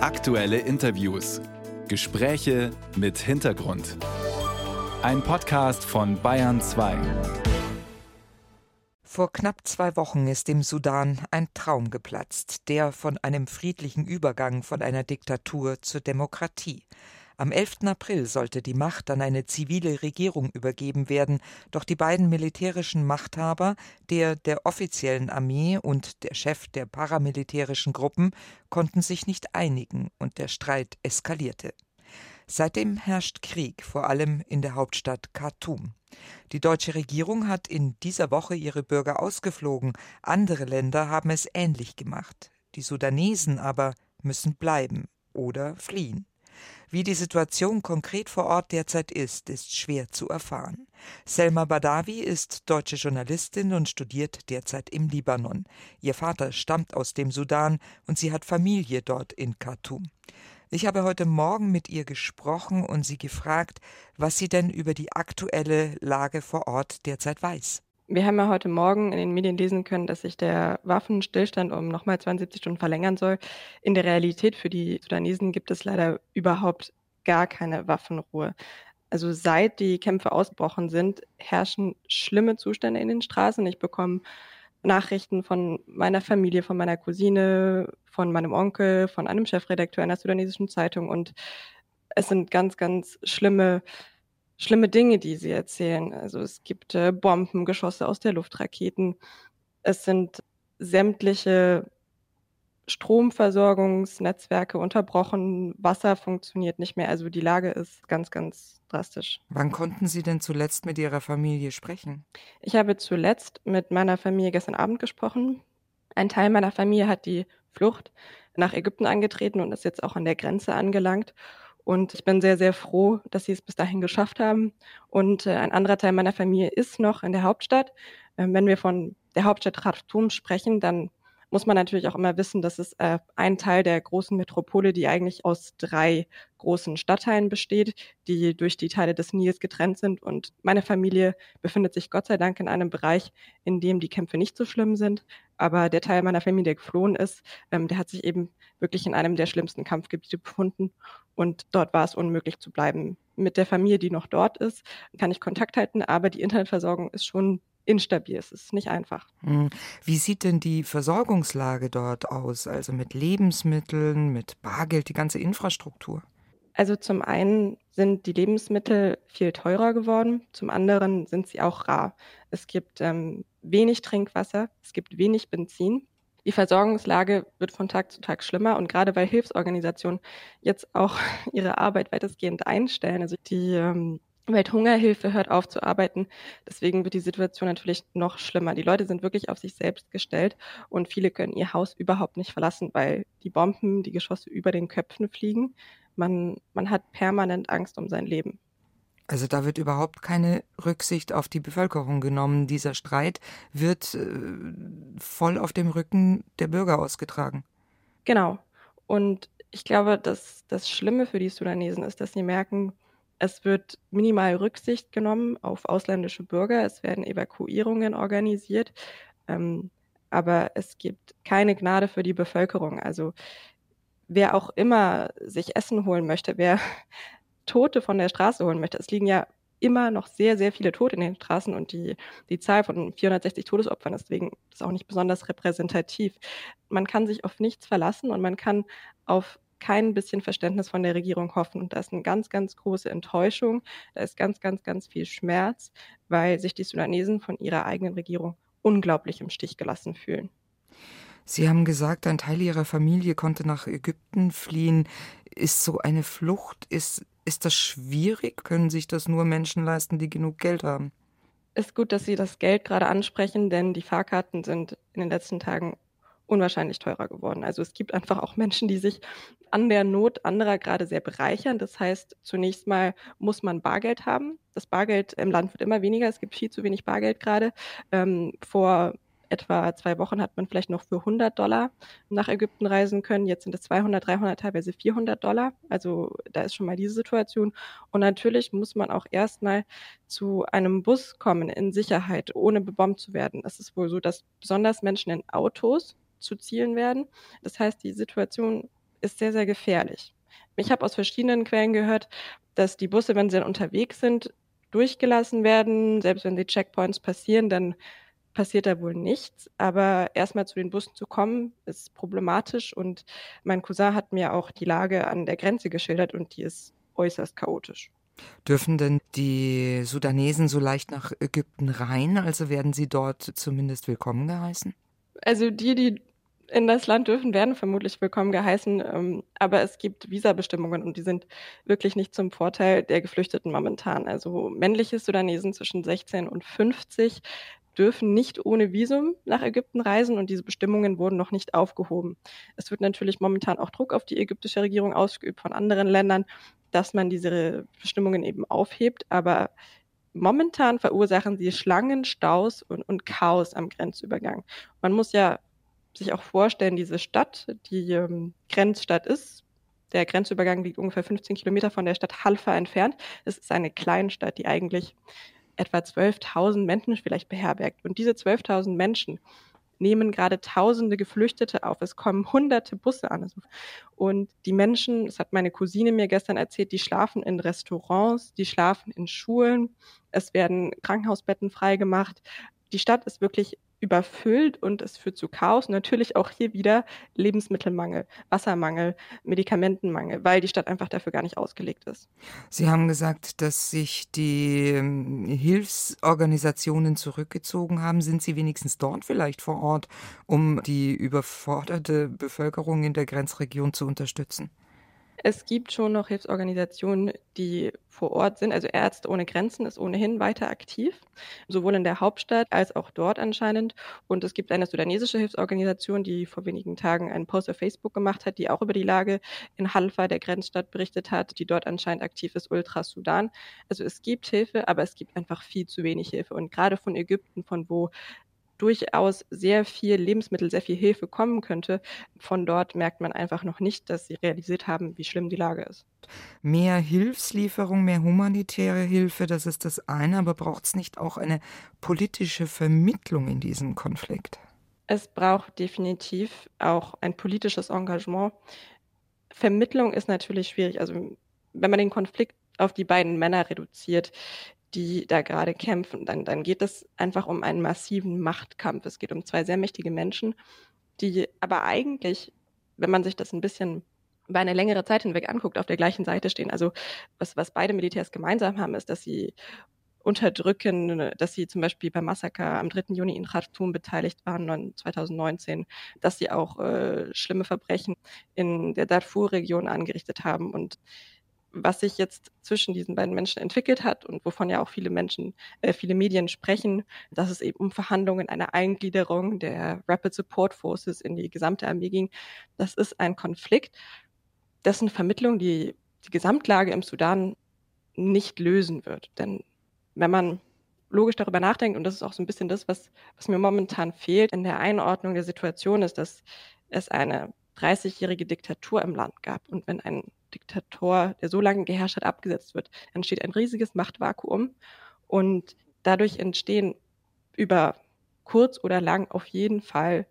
Aktuelle Interviews. Gespräche mit Hintergrund. Ein Podcast von Bayern 2. Vor knapp zwei Wochen ist im Sudan ein Traum geplatzt, der von einem friedlichen Übergang von einer Diktatur zur Demokratie. Am 11. April sollte die Macht an eine zivile Regierung übergeben werden, doch die beiden militärischen Machthaber, der der offiziellen Armee und der Chef der paramilitärischen Gruppen, konnten sich nicht einigen und der Streit eskalierte. Seitdem herrscht Krieg, vor allem in der Hauptstadt Khartoum. Die deutsche Regierung hat in dieser Woche ihre Bürger ausgeflogen, andere Länder haben es ähnlich gemacht. Die Sudanesen aber müssen bleiben oder fliehen. Wie die Situation konkret vor Ort derzeit ist, ist schwer zu erfahren. Selma Badawi ist deutsche Journalistin und studiert derzeit im Libanon. Ihr Vater stammt aus dem Sudan und sie hat Familie dort in Khartoum. Ich habe heute Morgen mit ihr gesprochen und sie gefragt, was sie denn über die aktuelle Lage vor Ort derzeit weiß. Wir haben ja heute Morgen in den Medien lesen können, dass sich der Waffenstillstand um nochmal 72 Stunden verlängern soll. In der Realität für die Sudanesen gibt es leider überhaupt gar keine Waffenruhe. Also seit die Kämpfe ausgebrochen sind, herrschen schlimme Zustände in den Straßen. Ich bekomme Nachrichten von meiner Familie, von meiner Cousine, von meinem Onkel, von einem Chefredakteur einer sudanesischen Zeitung und es sind ganz, ganz schlimme schlimme Dinge, die sie erzählen. Also es gibt äh, Bomben, Geschosse aus der Luft, Raketen. Es sind sämtliche Stromversorgungsnetzwerke unterbrochen, Wasser funktioniert nicht mehr. Also die Lage ist ganz, ganz drastisch. Wann konnten Sie denn zuletzt mit Ihrer Familie sprechen? Ich habe zuletzt mit meiner Familie gestern Abend gesprochen. Ein Teil meiner Familie hat die Flucht nach Ägypten angetreten und ist jetzt auch an der Grenze angelangt. Und ich bin sehr, sehr froh, dass sie es bis dahin geschafft haben. Und äh, ein anderer Teil meiner Familie ist noch in der Hauptstadt. Ähm, wenn wir von der Hauptstadt Khartoum sprechen, dann muss man natürlich auch immer wissen, dass es äh, ein Teil der großen Metropole, die eigentlich aus drei großen Stadtteilen besteht, die durch die Teile des Nils getrennt sind. Und meine Familie befindet sich Gott sei Dank in einem Bereich, in dem die Kämpfe nicht so schlimm sind. Aber der Teil meiner Familie, der geflohen ist, ähm, der hat sich eben wirklich in einem der schlimmsten Kampfgebiete befunden. Und dort war es unmöglich zu bleiben. Mit der Familie, die noch dort ist, kann ich Kontakt halten, aber die Internetversorgung ist schon instabil. Es ist nicht einfach. Hm. Wie sieht denn die Versorgungslage dort aus? Also mit Lebensmitteln, mit Bargeld, die ganze Infrastruktur? Also zum einen sind die Lebensmittel viel teurer geworden, zum anderen sind sie auch rar. Es gibt ähm, wenig Trinkwasser, es gibt wenig Benzin. Die Versorgungslage wird von Tag zu Tag schlimmer und gerade weil Hilfsorganisationen jetzt auch ihre Arbeit weitestgehend einstellen, also die ähm, Welthungerhilfe hört auf zu arbeiten. Deswegen wird die Situation natürlich noch schlimmer. Die Leute sind wirklich auf sich selbst gestellt und viele können ihr Haus überhaupt nicht verlassen, weil die Bomben, die Geschosse über den Köpfen fliegen. Man, man hat permanent Angst um sein Leben. Also da wird überhaupt keine Rücksicht auf die Bevölkerung genommen. Dieser Streit wird äh, voll auf dem Rücken der Bürger ausgetragen. Genau. Und ich glaube, dass das Schlimme für die Sudanesen ist, dass sie merken, es wird minimal Rücksicht genommen auf ausländische Bürger. Es werden Evakuierungen organisiert. Ähm, aber es gibt keine Gnade für die Bevölkerung. Also wer auch immer sich Essen holen möchte, wer Tote von der Straße holen möchte, es liegen ja immer noch sehr, sehr viele Tote in den Straßen und die, die Zahl von 460 Todesopfern ist deswegen auch nicht besonders repräsentativ. Man kann sich auf nichts verlassen und man kann auf kein bisschen Verständnis von der Regierung hoffen. Und da ist eine ganz, ganz große Enttäuschung, da ist ganz, ganz, ganz viel Schmerz, weil sich die Sudanesen von ihrer eigenen Regierung unglaublich im Stich gelassen fühlen. Sie haben gesagt, ein Teil Ihrer Familie konnte nach Ägypten fliehen. Ist so eine Flucht, ist, ist das schwierig? Können sich das nur Menschen leisten, die genug Geld haben? Ist gut, dass Sie das Geld gerade ansprechen, denn die Fahrkarten sind in den letzten Tagen unwahrscheinlich teurer geworden. Also es gibt einfach auch Menschen, die sich an der Not anderer gerade sehr bereichern. Das heißt, zunächst mal muss man Bargeld haben. Das Bargeld im Land wird immer weniger. Es gibt viel zu wenig Bargeld gerade. Ähm, vor etwa zwei Wochen hat man vielleicht noch für 100 Dollar nach Ägypten reisen können. Jetzt sind es 200, 300, teilweise 400 Dollar. Also da ist schon mal diese Situation. Und natürlich muss man auch erstmal zu einem Bus kommen in Sicherheit, ohne bebombt zu werden. Es ist wohl so, dass besonders Menschen in Autos zu Zielen werden. Das heißt, die Situation ist sehr, sehr gefährlich. Ich habe aus verschiedenen Quellen gehört, dass die Busse, wenn sie dann unterwegs sind, durchgelassen werden. Selbst wenn die Checkpoints passieren, dann passiert da wohl nichts. Aber erstmal zu den Bussen zu kommen, ist problematisch. Und mein Cousin hat mir auch die Lage an der Grenze geschildert und die ist äußerst chaotisch. Dürfen denn die Sudanesen so leicht nach Ägypten rein? Also werden sie dort zumindest willkommen geheißen? Also die, die in das Land dürfen, werden vermutlich willkommen geheißen. Ähm, aber es gibt Visabestimmungen und die sind wirklich nicht zum Vorteil der Geflüchteten momentan. Also männliche Sudanesen zwischen 16 und 50 dürfen nicht ohne Visum nach Ägypten reisen und diese Bestimmungen wurden noch nicht aufgehoben. Es wird natürlich momentan auch Druck auf die ägyptische Regierung ausgeübt von anderen Ländern, dass man diese Bestimmungen eben aufhebt, aber momentan verursachen sie Schlangen, Staus und, und Chaos am Grenzübergang. Man muss ja sich auch vorstellen, diese Stadt, die ähm, Grenzstadt ist, der Grenzübergang liegt ungefähr 15 Kilometer von der Stadt Halfa entfernt. Es ist eine Kleinstadt, die eigentlich etwa 12.000 Menschen vielleicht beherbergt. Und diese 12.000 Menschen nehmen gerade Tausende Geflüchtete auf. Es kommen hunderte Busse an. Und die Menschen, das hat meine Cousine mir gestern erzählt, die schlafen in Restaurants, die schlafen in Schulen. Es werden Krankenhausbetten freigemacht. Die Stadt ist wirklich überfüllt und es führt zu Chaos. natürlich auch hier wieder Lebensmittelmangel, Wassermangel, Medikamentenmangel, weil die Stadt einfach dafür gar nicht ausgelegt ist. Sie haben gesagt, dass sich die ähm, Hilfsorganisationen zurückgezogen haben. Sind Sie wenigstens dort vielleicht vor Ort, um die überforderte Bevölkerung in der Grenzregion zu unterstützen? Es gibt schon noch Hilfsorganisationen, die vor Ort sind. Also Ärzte ohne Grenzen ist ohnehin weiter aktiv, sowohl in der Hauptstadt als auch dort anscheinend. Und es gibt eine sudanesische Hilfsorganisation, die vor wenigen Tagen einen Post auf Facebook gemacht hat, die auch über die Lage in Halfa, der Grenzstadt, berichtet hat, die dort anscheinend aktiv ist, Ultra Sudan. Also es gibt Hilfe, aber es gibt einfach viel zu wenig Hilfe. Und gerade von Ägypten, von wo durchaus sehr viel Lebensmittel, sehr viel Hilfe kommen könnte. Von dort merkt man einfach noch nicht, dass sie realisiert haben, wie schlimm die Lage ist. Mehr Hilfslieferung, mehr humanitäre Hilfe, das ist das eine, aber braucht es nicht auch eine politische Vermittlung in diesem Konflikt? Es braucht definitiv auch ein politisches Engagement. Vermittlung ist natürlich schwierig. Also wenn man den Konflikt auf die beiden Männer reduziert, die da gerade kämpfen, dann, dann geht es einfach um einen massiven Machtkampf. Es geht um zwei sehr mächtige Menschen, die aber eigentlich, wenn man sich das ein bisschen über eine längere Zeit hinweg anguckt, auf der gleichen Seite stehen. Also was, was beide Militärs gemeinsam haben, ist, dass sie unterdrücken, dass sie zum Beispiel beim Massaker am 3. Juni in Khartoum beteiligt waren, 2019, dass sie auch äh, schlimme Verbrechen in der Darfur-Region angerichtet haben und was sich jetzt zwischen diesen beiden Menschen entwickelt hat und wovon ja auch viele Menschen, äh, viele Medien sprechen, dass es eben um Verhandlungen einer Eingliederung der Rapid Support Forces in die gesamte Armee ging. Das ist ein Konflikt, dessen Vermittlung die, die Gesamtlage im Sudan nicht lösen wird. Denn wenn man logisch darüber nachdenkt, und das ist auch so ein bisschen das, was, was mir momentan fehlt in der Einordnung der Situation, ist, dass es eine 30-jährige Diktatur im Land gab. Und wenn ein Diktator, der so lange geherrscht hat, abgesetzt wird, entsteht ein riesiges Machtvakuum und dadurch entstehen über kurz oder lang auf jeden Fall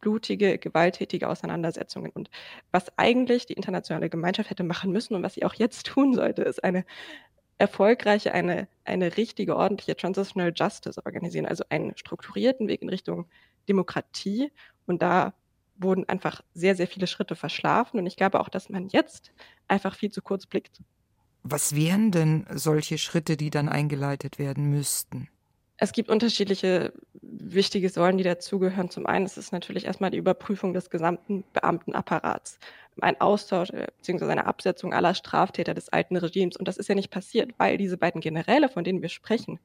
blutige, gewalttätige Auseinandersetzungen. Und was eigentlich die internationale Gemeinschaft hätte machen müssen und was sie auch jetzt tun sollte, ist eine erfolgreiche, eine, eine richtige, ordentliche Transitional Justice organisieren, also einen strukturierten Weg in Richtung Demokratie. Und da wurden einfach sehr, sehr viele Schritte verschlafen. Und ich glaube auch, dass man jetzt einfach viel zu kurz blickt. Was wären denn solche Schritte, die dann eingeleitet werden müssten? Es gibt unterschiedliche wichtige Säulen, die dazugehören. Zum einen ist es natürlich erstmal die Überprüfung des gesamten Beamtenapparats, ein Austausch äh, bzw. eine Absetzung aller Straftäter des alten Regimes. Und das ist ja nicht passiert, weil diese beiden Generäle, von denen wir sprechen,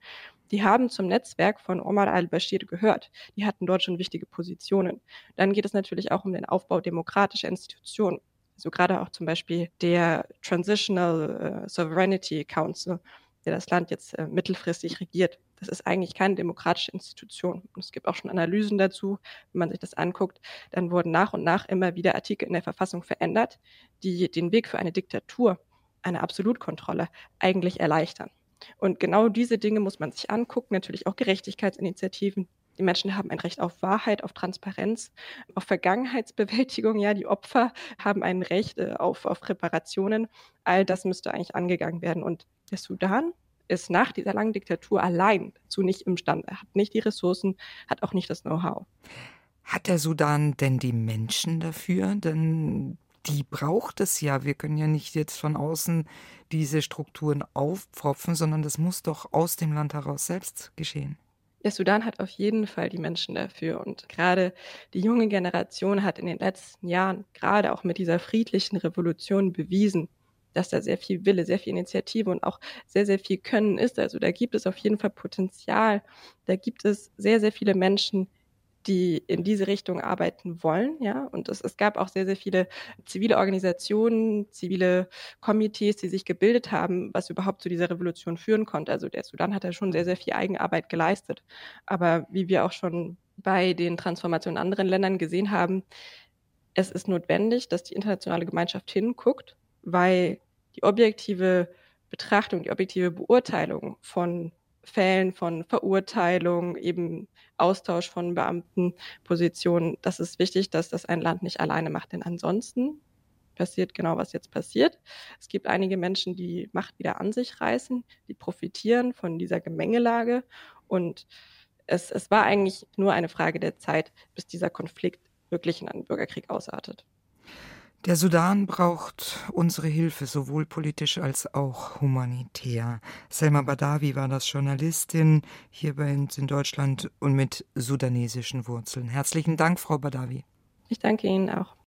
die haben zum Netzwerk von Omar al-Bashir gehört. Die hatten dort schon wichtige Positionen. Dann geht es natürlich auch um den Aufbau demokratischer Institutionen. So also gerade auch zum Beispiel der Transitional äh, Sovereignty Council, der das Land jetzt äh, mittelfristig regiert. Das ist eigentlich keine demokratische Institution. Und es gibt auch schon Analysen dazu, wenn man sich das anguckt. Dann wurden nach und nach immer wieder Artikel in der Verfassung verändert, die den Weg für eine Diktatur, eine Absolutkontrolle eigentlich erleichtern. Und genau diese Dinge muss man sich angucken, natürlich auch Gerechtigkeitsinitiativen, Die Menschen haben ein Recht auf Wahrheit, auf Transparenz, auf Vergangenheitsbewältigung. Ja, die Opfer haben ein Recht äh, auf, auf Reparationen. All das müsste eigentlich angegangen werden. Und der Sudan ist nach dieser langen Diktatur allein dazu nicht imstande. Er hat nicht die Ressourcen, hat auch nicht das Know-how. Hat der Sudan denn die Menschen dafür? Denn die braucht es ja. Wir können ja nicht jetzt von außen diese Strukturen aufpfropfen, sondern das muss doch aus dem Land heraus selbst geschehen. Der Sudan hat auf jeden Fall die Menschen dafür. Und gerade die junge Generation hat in den letzten Jahren, gerade auch mit dieser friedlichen Revolution, bewiesen, dass da sehr viel Wille, sehr viel Initiative und auch sehr, sehr viel Können ist. Also da gibt es auf jeden Fall Potenzial. Da gibt es sehr, sehr viele Menschen, die in diese Richtung arbeiten wollen, ja. Und es, es gab auch sehr, sehr viele zivile Organisationen, zivile Komitees, die sich gebildet haben, was überhaupt zu dieser Revolution führen konnte. Also der Sudan hat ja schon sehr, sehr viel Eigenarbeit geleistet. Aber wie wir auch schon bei den Transformationen in anderen Ländern gesehen haben, es ist notwendig, dass die internationale Gemeinschaft hinguckt, weil die objektive Betrachtung, die objektive Beurteilung von Fällen von Verurteilung, eben Austausch von Beamtenpositionen, das ist wichtig, dass das ein Land nicht alleine macht. Denn ansonsten passiert genau, was jetzt passiert. Es gibt einige Menschen, die Macht wieder an sich reißen, die profitieren von dieser Gemengelage. Und es, es war eigentlich nur eine Frage der Zeit, bis dieser Konflikt wirklich in einen Bürgerkrieg ausartet. Der Sudan braucht unsere Hilfe, sowohl politisch als auch humanitär. Selma Badawi war das Journalistin hier bei uns in Deutschland und mit sudanesischen Wurzeln. Herzlichen Dank, Frau Badawi. Ich danke Ihnen auch.